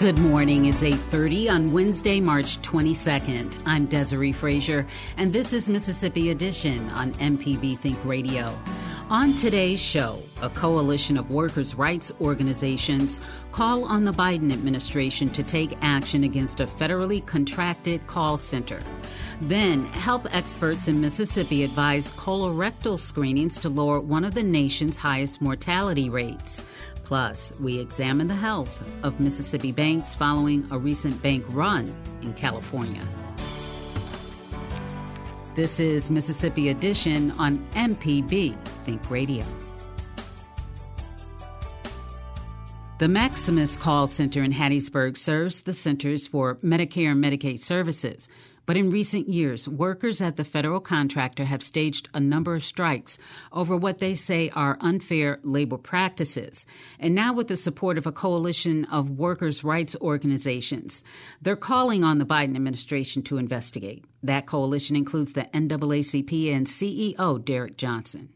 Good morning. It's 8:30 on Wednesday, March 22nd. I'm Desare Frazier, and this is Mississippi Edition on MPB Think Radio. On today's show, a coalition of workers' rights organizations call on the Biden administration to take action against a federally contracted call center. Then, health experts in Mississippi advise colorectal screenings to lower one of the nation's highest mortality rates. Plus, we examine the health of Mississippi banks following a recent bank run in California. This is Mississippi Edition on MPB Think Radio. The Maximus Call Center in Hattiesburg serves the Centers for Medicare and Medicaid Services. But in recent years, workers at the federal contractor have staged a number of strikes over what they say are unfair labor practices. And now, with the support of a coalition of workers' rights organizations, they're calling on the Biden administration to investigate. That coalition includes the NAACP and CEO Derrick Johnson.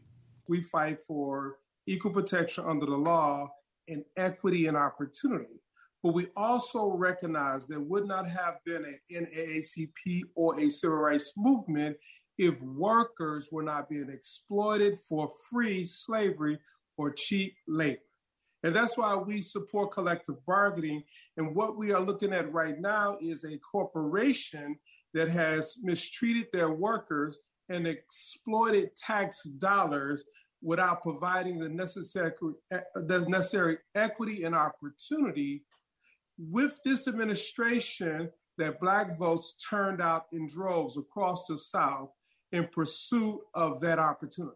We fight for equal protection under the law and equity and opportunity. But we also recognize there would not have been an NAACP or a civil rights movement if workers were not being exploited for free slavery or cheap labor. And that's why we support collective bargaining. And what we are looking at right now is a corporation that has mistreated their workers and exploited tax dollars without providing the necessary, the necessary equity and opportunity with this administration that black votes turned out in droves across the South in pursuit of that opportunity.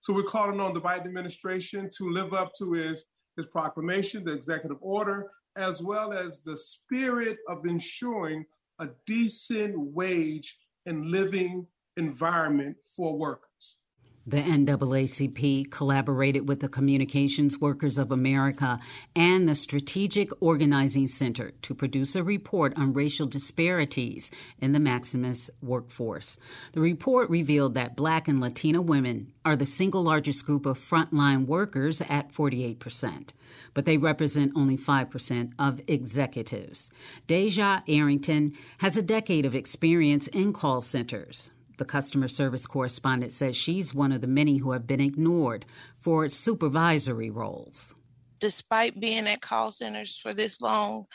So we're calling on the Biden administration to live up to his, his proclamation, the executive order, as well as the spirit of ensuring a decent wage and living environment for workers. The NAACP collaborated with the Communications Workers of America and the Strategic Organizing Center to produce a report on racial disparities in the Maximus workforce. The report revealed that Black and Latina women are the single largest group of frontline workers at 48%, but they represent only 5% of executives. Deja Arrington has a decade of experience in call centers. The customer service correspondent says she's one of the many who have been ignored for supervisory roles. Despite being at call centers for this long,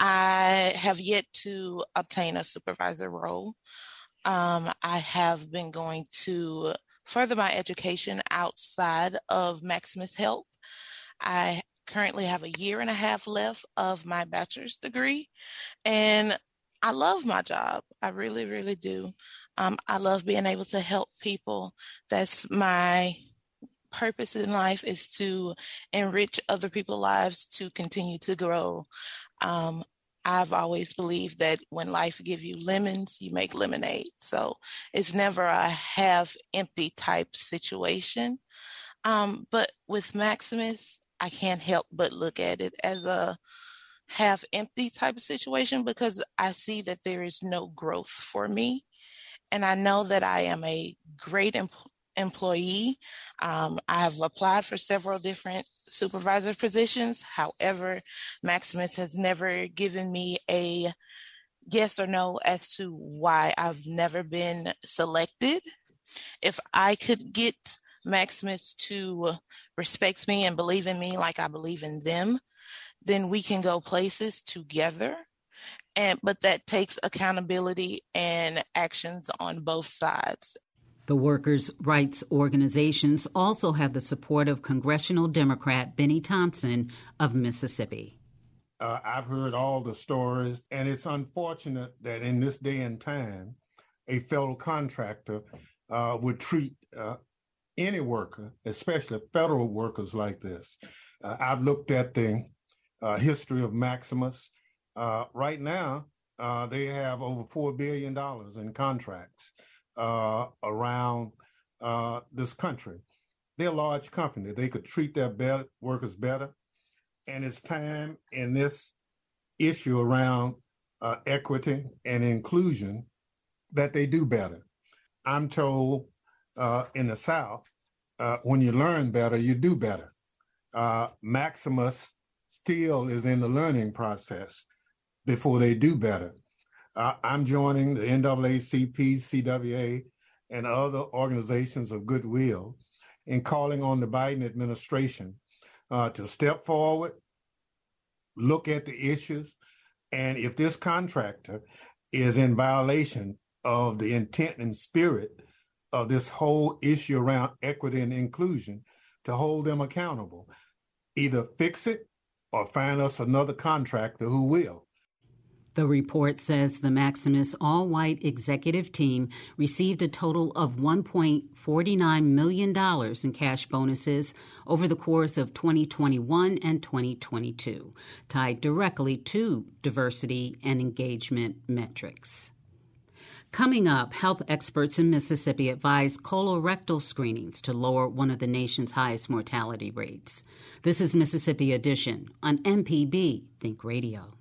I have yet to obtain a supervisor role. Um, I have been going to further my education outside of Maximus Health. I currently have a year and a half left of my bachelor's degree, and I love my job. I really, really do. Um, I love being able to help people. That's my purpose in life is to enrich other people's lives to continue to grow. Um, I've always believed that when life gives you lemons, you make lemonade. So it's never a half empty type situation. Um, but with Maximus, I can't help but look at it as a half empty type of situation because I see that there is no growth for me and I know that I am a great em- employee. Um, I've applied for several different supervisor positions. However, Maximus has never given me a yes or no as to why I've never been selected. If I could get Maximus to respect me and believe in me like I believe in them, then we can go places together. And but that takes accountability and actions on both sides. The workers' rights organizations also have the support of congressional Democrat Benny Thompson of Mississippi. Uh, I've heard all the stories, and it's unfortunate that in this day and time, a federal contractor uh, would treat uh, any worker, especially federal workers, like this. Uh, I've looked at the uh, history of Maximus. Uh, right now, they have over $4 billion in contracts around this country. They're a large company. They could treat their workers better and it's time in this issue around uh, equity and inclusion that they do better. I'm told uh, in the South, uh, when you learn better, you do better. Uh, Maximus still is in the learning process before they do better. Uh, I'm joining the NAACP, CWA, and other organizations of goodwill in calling on the Biden administration uh, to step forward, look at the issues, and if this contractor is in violation of the intent and spirit of this whole issue around equity and inclusion, to hold them accountable. Either fix it or find us another contractor who will. The report says the Maximus all white executive team received a total of $1.49 million in cash bonuses over the course of 2021 and 2022, tied directly to diversity and engagement metrics. Coming up, health experts in Mississippi advise colorectal screenings to lower one of the nation's highest mortality rates. This is Mississippi Edition on MPB Think Radio.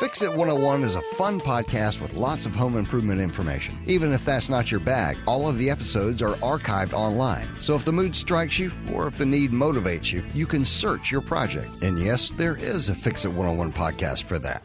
Fix It 101 is a fun podcast with lots of home improvement information. Even if that's not your bag, all of the episodes are archived online. So if the mood strikes you or if the need motivates you, you can search your project. And yes, there is a Fix It 101 podcast for that.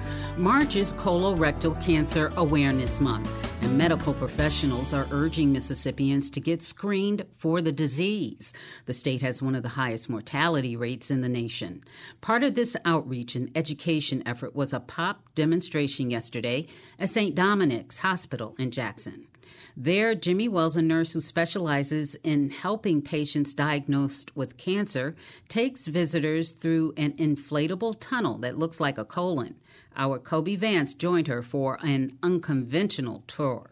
March is colorectal cancer awareness month, and medical professionals are urging Mississippians to get screened for the disease. The state has one of the highest mortality rates in the nation. Part of this outreach and education effort was a pop demonstration yesterday at St. Dominic's Hospital in Jackson. There, Jimmy Wells, a nurse who specializes in helping patients diagnosed with cancer, takes visitors through an inflatable tunnel that looks like a colon. Our Kobe Vance joined her for an unconventional tour.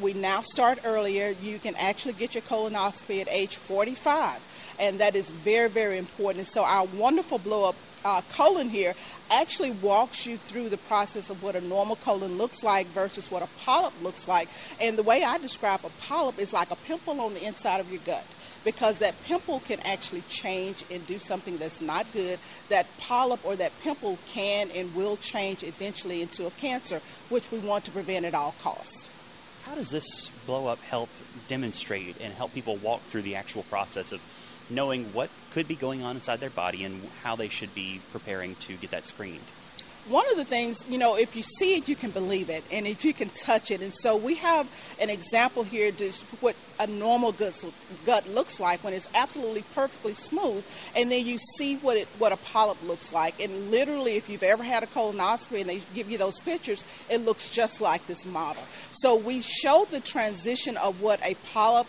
We now start earlier. You can actually get your colonoscopy at age 45, and that is very, very important. So, our wonderful blow up uh, colon here actually walks you through the process of what a normal colon looks like versus what a polyp looks like. And the way I describe a polyp is like a pimple on the inside of your gut because that pimple can actually change and do something that's not good. That polyp or that pimple can and will change eventually into a cancer, which we want to prevent at all costs. How does this blow up help demonstrate and help people walk through the actual process of knowing what could be going on inside their body and how they should be preparing to get that screened? One of the things, you know, if you see it, you can believe it, and if you can touch it. And so we have an example here to what a normal gut, gut looks like when it's absolutely perfectly smooth, and then you see what it what a polyp looks like. And literally, if you've ever had a colonoscopy and they give you those pictures, it looks just like this model. So we show the transition of what a polyp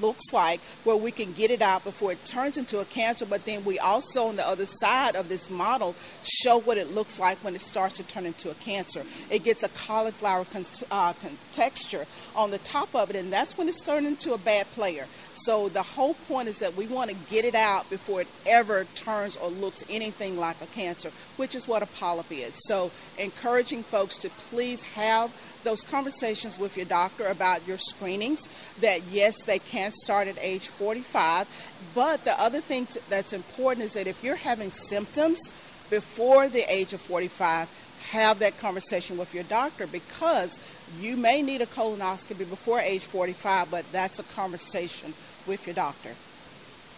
looks like where we can get it out before it turns into a cancer. But then we also on the other side of this model show what it looks like when it starts to turn into a cancer. It gets a cauliflower con- uh, con- texture on the top of it and that's when it's turned into a bad player. So the whole point is that we want to get it out before it ever turns or looks anything like a cancer which is what a polyp is. So encouraging folks to please have those conversations with your doctor about your screenings that yes, they can start at age 45. But the other thing to, that's important is that if you're having symptoms before the age of 45, have that conversation with your doctor because you may need a colonoscopy before age 45, but that's a conversation with your doctor.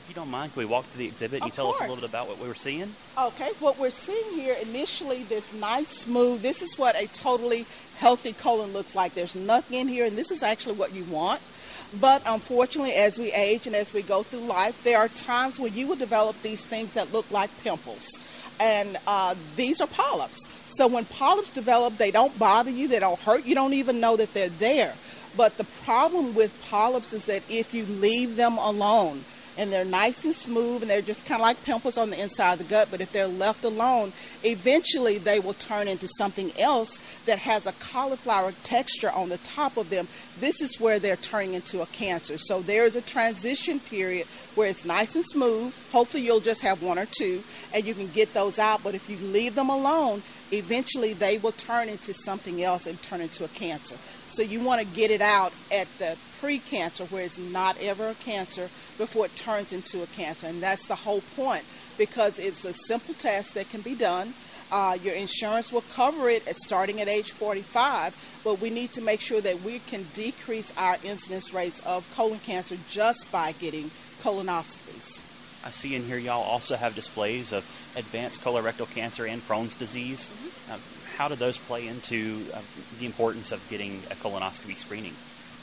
If you don't mind, can we walk to the exhibit and you tell us a little bit about what we were seeing? Okay, what we're seeing here initially, this nice, smooth, this is what a totally healthy colon looks like. There's nothing in here, and this is actually what you want. But unfortunately, as we age and as we go through life, there are times when you will develop these things that look like pimples. And uh, these are polyps. So when polyps develop, they don't bother you, they don't hurt, you don't even know that they're there. But the problem with polyps is that if you leave them alone, and they're nice and smooth and they're just kind of like pimples on the inside of the gut. But if they're left alone, eventually they will turn into something else that has a cauliflower texture on the top of them. This is where they're turning into a cancer. So there's a transition period where it's nice and smooth. Hopefully, you'll just have one or two and you can get those out. But if you leave them alone, eventually they will turn into something else and turn into a cancer. So you want to get it out at the pre-cancer where it's not ever a cancer before it turns into a cancer. And that's the whole point because it's a simple test that can be done. Uh, your insurance will cover it at starting at age 45, but we need to make sure that we can decrease our incidence rates of colon cancer just by getting colonoscopies. I see in here y'all also have displays of advanced colorectal cancer and Crohn's disease. Mm-hmm. Uh, how do those play into uh, the importance of getting a colonoscopy screening?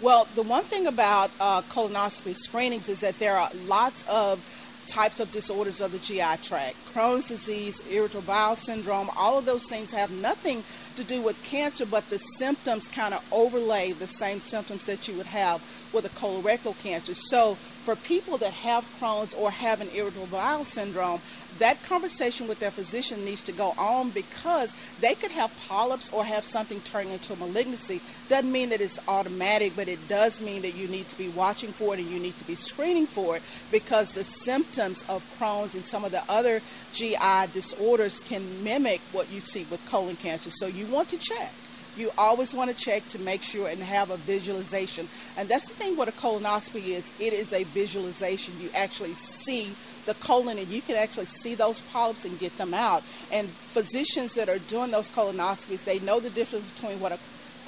Well, the one thing about uh, colonoscopy screenings is that there are lots of types of disorders of the GI tract. Crohn's disease, irritable bowel syndrome, all of those things have nothing to do with cancer, but the symptoms kind of overlay the same symptoms that you would have with a colorectal cancer. So, for people that have Crohn's or have an irritable bowel syndrome, that conversation with their physician needs to go on because they could have polyps or have something turning into a malignancy. Doesn't mean that it's automatic, but it does mean that you need to be watching for it and you need to be screening for it because the symptoms of Crohn's and some of the other GI disorders can mimic what you see with colon cancer. So you want to check. You always want to check to make sure and have a visualization. And that's the thing what a colonoscopy is it is a visualization. You actually see the colon and you can actually see those polyps and get them out. And physicians that are doing those colonoscopies, they know the difference between what a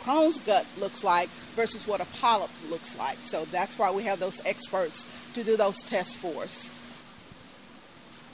Crohn's gut looks like versus what a polyp looks like. So that's why we have those experts to do those tests for us.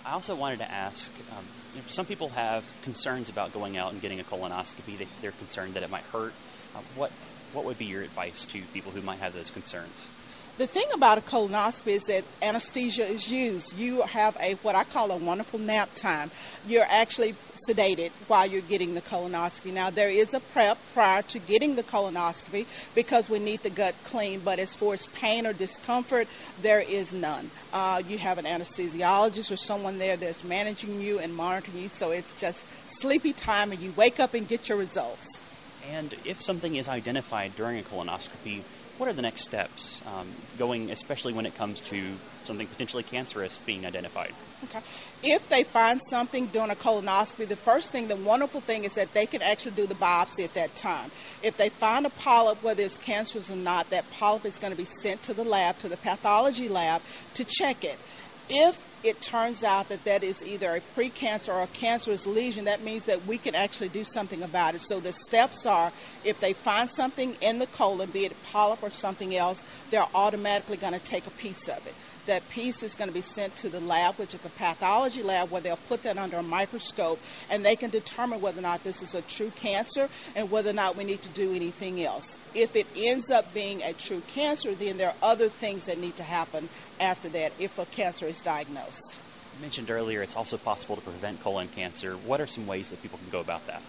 I also wanted to ask um, you know, some people have concerns about going out and getting a colonoscopy. They, they're concerned that it might hurt. Uh, what, what would be your advice to people who might have those concerns? The thing about a colonoscopy is that anesthesia is used. You have a what I call a wonderful nap time. You're actually sedated while you're getting the colonoscopy. Now there is a prep prior to getting the colonoscopy because we need the gut clean. But as far as pain or discomfort, there is none. Uh, you have an anesthesiologist or someone there that's managing you and monitoring you. So it's just sleepy time, and you wake up and get your results. And if something is identified during a colonoscopy, what are the next steps um, going, especially when it comes to something potentially cancerous being identified? Okay. If they find something during a colonoscopy, the first thing, the wonderful thing is that they can actually do the biopsy at that time. If they find a polyp, whether it's cancerous or not, that polyp is going to be sent to the lab, to the pathology lab, to check it. If it turns out that that is either a precancer or a cancerous lesion, that means that we can actually do something about it. So the steps are if they find something in the colon, be it a polyp or something else, they're automatically going to take a piece of it. That piece is going to be sent to the lab, which is the pathology lab, where they'll put that under a microscope and they can determine whether or not this is a true cancer and whether or not we need to do anything else. If it ends up being a true cancer, then there are other things that need to happen after that if a cancer is diagnosed. You mentioned earlier it's also possible to prevent colon cancer. What are some ways that people can go about that?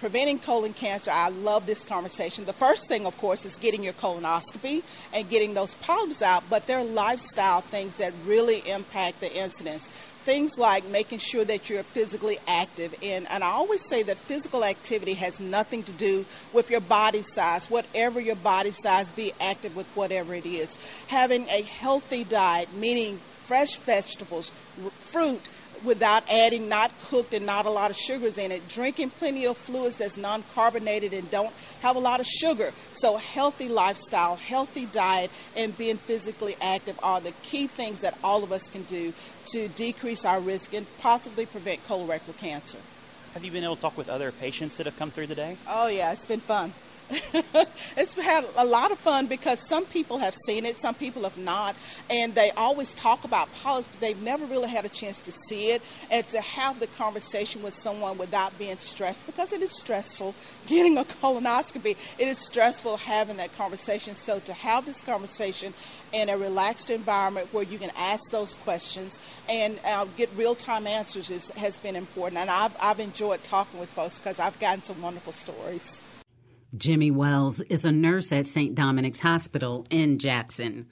Preventing colon cancer, I love this conversation. The first thing, of course, is getting your colonoscopy and getting those polyps out, but there are lifestyle things that really impact the incidence. Things like making sure that you're physically active. And, and I always say that physical activity has nothing to do with your body size. Whatever your body size, be active with whatever it is. Having a healthy diet, meaning fresh vegetables, fruit, without adding not cooked and not a lot of sugars in it drinking plenty of fluids that's non-carbonated and don't have a lot of sugar so healthy lifestyle healthy diet and being physically active are the key things that all of us can do to decrease our risk and possibly prevent colorectal cancer Have you been able to talk with other patients that have come through the day? Oh, yeah, it's been fun. It's had a lot of fun because some people have seen it, some people have not, and they always talk about polyps, but they've never really had a chance to see it and to have the conversation with someone without being stressed because it is stressful getting a colonoscopy. It is stressful having that conversation. So to have this conversation in a relaxed environment where you can ask those questions and uh, get real time answers is, has been important. And I've, I've enjoyed talking with folks because I've gotten some wonderful stories. Jimmy Wells is a nurse at St. Dominic's Hospital in Jackson.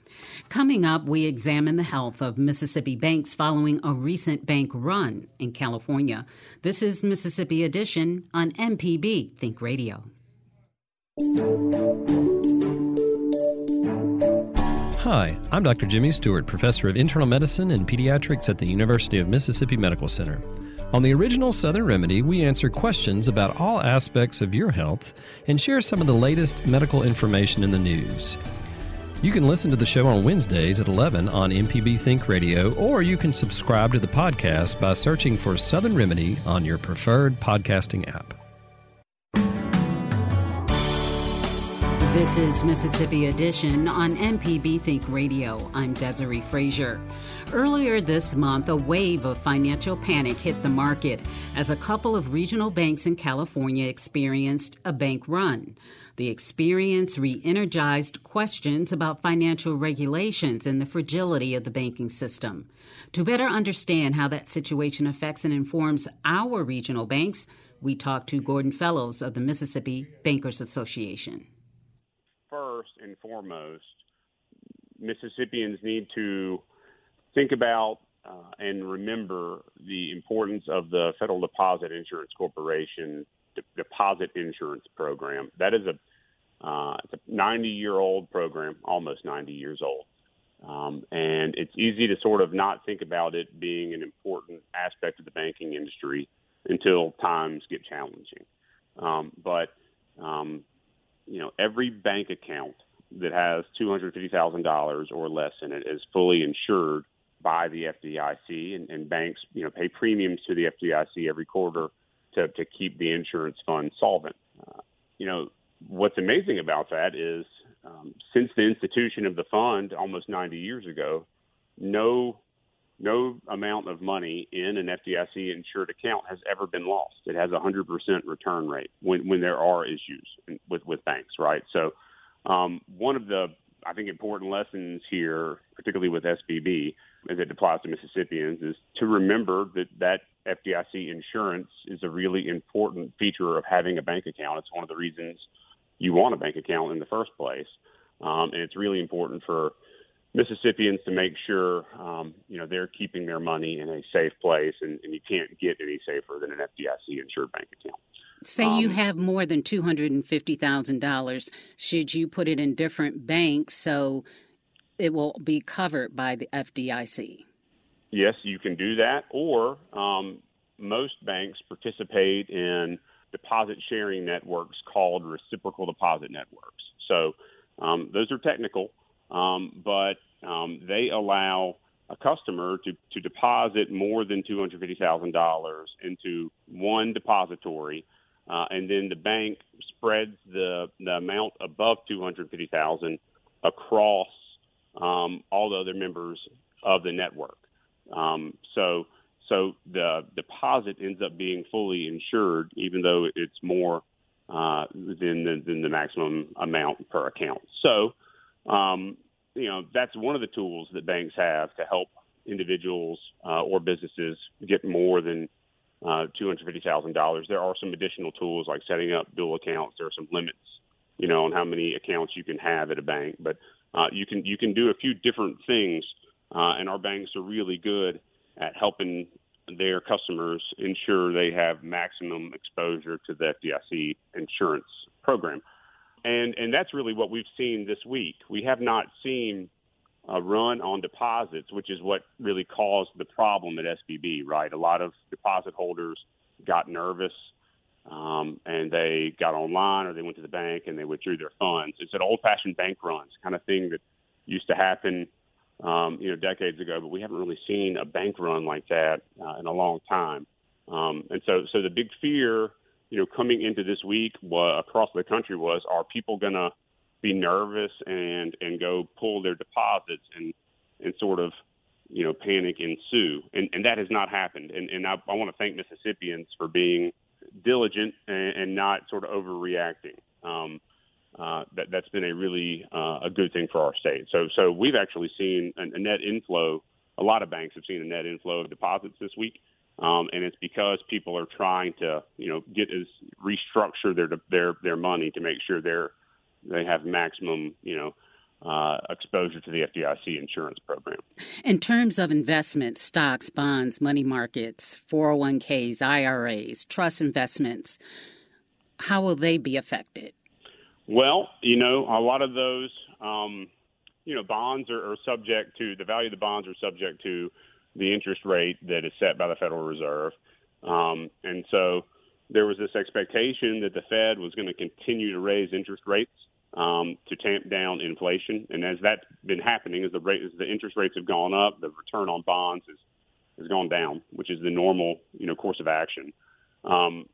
Coming up, we examine the health of Mississippi banks following a recent bank run in California. This is Mississippi Edition on MPB Think Radio. Hi, I'm Dr. Jimmy Stewart, professor of internal medicine and pediatrics at the University of Mississippi Medical Center. On the original Southern Remedy, we answer questions about all aspects of your health and share some of the latest medical information in the news. You can listen to the show on Wednesdays at 11 on MPB Think Radio, or you can subscribe to the podcast by searching for Southern Remedy on your preferred podcasting app. This is Mississippi Edition on MPB Think Radio. I'm Desare Frazier. Earlier this month, a wave of financial panic hit the market as a couple of regional banks in California experienced a bank run. The experience re energized questions about financial regulations and the fragility of the banking system. To better understand how that situation affects and informs our regional banks, we talked to Gordon Fellows of the Mississippi Bankers Association first and foremost, Mississippians need to think about uh, and remember the importance of the Federal Deposit Insurance Corporation de- deposit insurance program. That is a uh, it's a 90 year old program, almost 90 years old. Um, and it's easy to sort of not think about it being an important aspect of the banking industry until times get challenging. Um, but um, you know, every bank account that has $250,000 or less in it is fully insured by the FDIC, and, and banks, you know, pay premiums to the FDIC every quarter to, to keep the insurance fund solvent. Uh, you know, what's amazing about that is um, since the institution of the fund almost 90 years ago, no no amount of money in an FDIC insured account has ever been lost. It has a 100% return rate when, when there are issues with, with banks, right? So, um, one of the, I think, important lessons here, particularly with SVB, as it applies to Mississippians, is to remember that that FDIC insurance is a really important feature of having a bank account. It's one of the reasons you want a bank account in the first place. Um, and it's really important for Mississippians to make sure um, you know they're keeping their money in a safe place, and, and you can't get any safer than an FDIC insured bank account. Say um, you have more than two hundred and fifty thousand dollars, should you put it in different banks so it will be covered by the FDIC? Yes, you can do that, or um, most banks participate in deposit sharing networks called reciprocal deposit networks. So um, those are technical um, but um, they allow a customer to, to deposit more than $250,000 into one depository, uh, and then the bank spreads the, the amount above 250,000 across um, all the other members of the network. Um, so, so the deposit ends up being fully insured, even though it's more uh, than, the, than the maximum amount per account. So, um, you know, that's one of the tools that banks have to help individuals uh, or businesses get more than uh, $250,000. There are some additional tools like setting up dual accounts. There are some limits, you know, on how many accounts you can have at a bank, but uh, you can you can do a few different things, uh, and our banks are really good at helping their customers ensure they have maximum exposure to the FDIC insurance program and and that's really what we've seen this week. We have not seen a run on deposits, which is what really caused the problem at SVB. Right, a lot of deposit holders got nervous. Um, and they got online or they went to the bank and they withdrew their funds. It's an old-fashioned bank runs kind of thing that used to happen, um, you know, decades ago. But we haven't really seen a bank run like that uh, in a long time. Um, and so, so the big fear, you know, coming into this week was, across the country was, are people going to be nervous and and go pull their deposits and and sort of you know panic ensue? And and that has not happened. And and I, I want to thank Mississippians for being diligent and, and not sort of overreacting. Um, uh, that that's been a really uh, a good thing for our state. So so we've actually seen a, a net inflow. A lot of banks have seen a net inflow of deposits this week. Um, and it's because people are trying to, you know, get as restructure their their their money to make sure they're they have maximum, you know, uh, exposure to the FDIC insurance program. In terms of investments, stocks, bonds, money markets, 401ks, IRAs, trust investments, how will they be affected? Well, you know, a lot of those, um, you know, bonds are, are subject to the value of the bonds are subject to the interest rate that is set by the Federal Reserve. Um, and so there was this expectation that the Fed was going to continue to raise interest rates um, to tamp down inflation. And as that's been happening, as the rate, as the interest rates have gone up, the return on bonds has has gone down, which is the normal, you know, course of action. Um,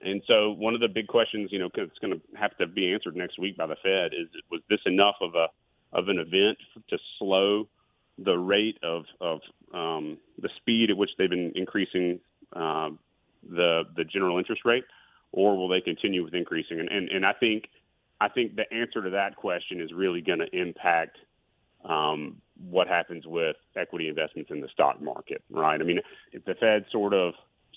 and so one of the big questions, you know, it's going to have to be answered next week by the Fed is was this enough of a of an event to slow the rate of of um, the speed at which they've been increasing uh, the the general interest rate, or will they continue with increasing? And and, and I think I think the answer to that question is really going to impact um, what happens with equity investments in the stock market, right? I mean, if the Fed sort of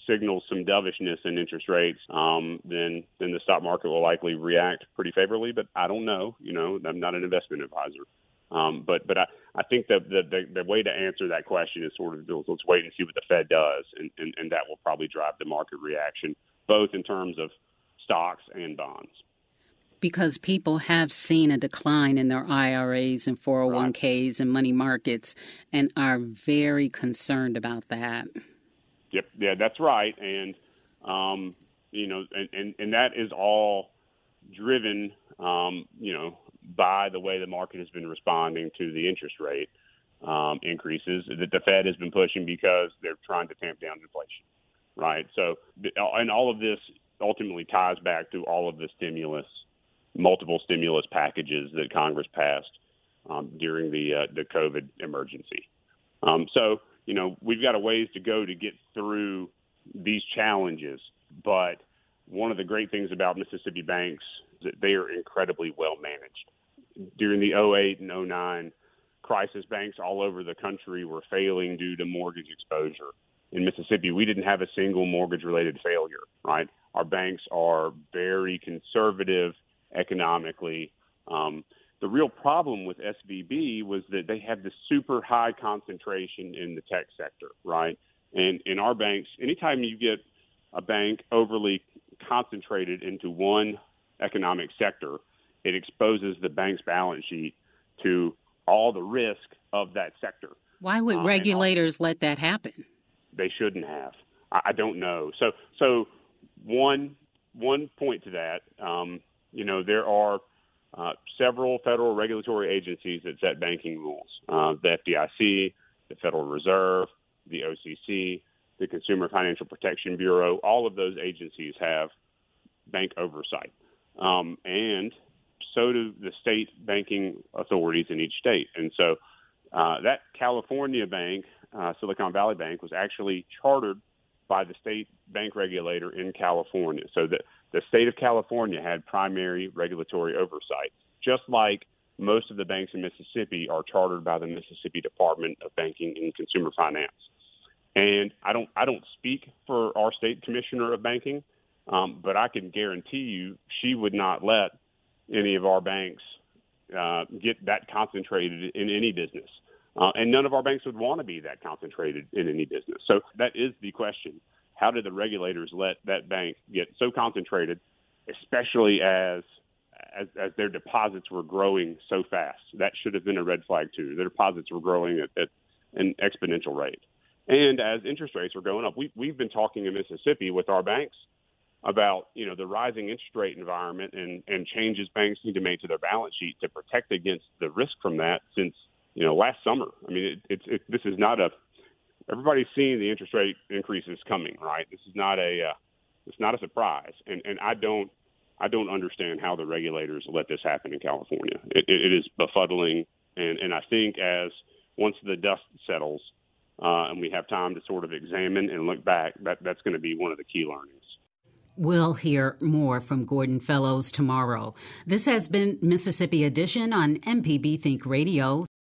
signals some dovishness in interest rates, um, then then the stock market will likely react pretty favorably. But I don't know. You know, I'm not an investment advisor. Um, but but I, I think that the, the, the way to answer that question is sort of let's wait and see what the Fed does, and, and, and that will probably drive the market reaction, both in terms of stocks and bonds. Because people have seen a decline in their IRAs and 401ks right. and money markets and are very concerned about that. Yep, yeah, that's right. And, um, you know, and, and, and that is all driven, um, you know, by the way the market has been responding to the interest rate um, increases that the Fed has been pushing because they're trying to tamp down inflation, right? So, and all of this ultimately ties back to all of the stimulus, multiple stimulus packages that Congress passed um, during the uh, the COVID emergency. Um, so, you know, we've got a ways to go to get through these challenges, but one of the great things about Mississippi banks is that they are incredibly well managed during the 08 and 09 crisis, banks all over the country were failing due to mortgage exposure. In Mississippi, we didn't have a single mortgage related failure, right? Our banks are very conservative economically. Um, the real problem with SVB was that they had this super high concentration in the tech sector, right? And in our banks, anytime you get a bank overly concentrated into one economic sector, it exposes the bank's balance sheet to all the risk of that sector. Why would um, regulators let that happen? They shouldn't have. I, I, don't know. So, so one one point to that, um, you know, there are uh, several federal regulatory agencies that set banking rules: uh, the FDIC, the Federal Reserve, the OCC, the Consumer Financial Protection Bureau. All of those agencies have bank oversight, um, and so do the state banking authorities in each state. And so uh, that California bank, uh, Silicon Valley Bank, was actually chartered by the state bank regulator in California. So the, the state of California had primary regulatory oversight, just like most of the banks in Mississippi are chartered by the Mississippi Department of Banking and Consumer Finance. And I don't I don't speak for our state commissioner of banking, um, but I can guarantee you she would not let any of our banks uh, get that concentrated in any business. Uh, and none of our banks would want to be that concentrated in any business. So that is the question. How did the regulators let that bank get so concentrated, especially as, as, as their deposits were growing so fast? That should have been a red flag too. Their deposits were growing at, at an exponential rate. And as interest rates were going up, we, we've been talking in Mississippi with our banks about you know the rising interest rate environment and and changes banks need to make to their balance sheet to protect against the risk from that since you know last summer. I mean, it, it's it, this is not a everybody's seeing the interest rate increases coming, right? This is not a uh, it's not a surprise, and and I don't I don't understand how the regulators let this happen in California. It, it is befuddling, and and I think as once the dust settles uh, and we have time to sort of examine and look back, that that's going to be one of the key learnings. We'll hear more from Gordon Fellows tomorrow. This has been Mississippi Edition on MPB Think Radio.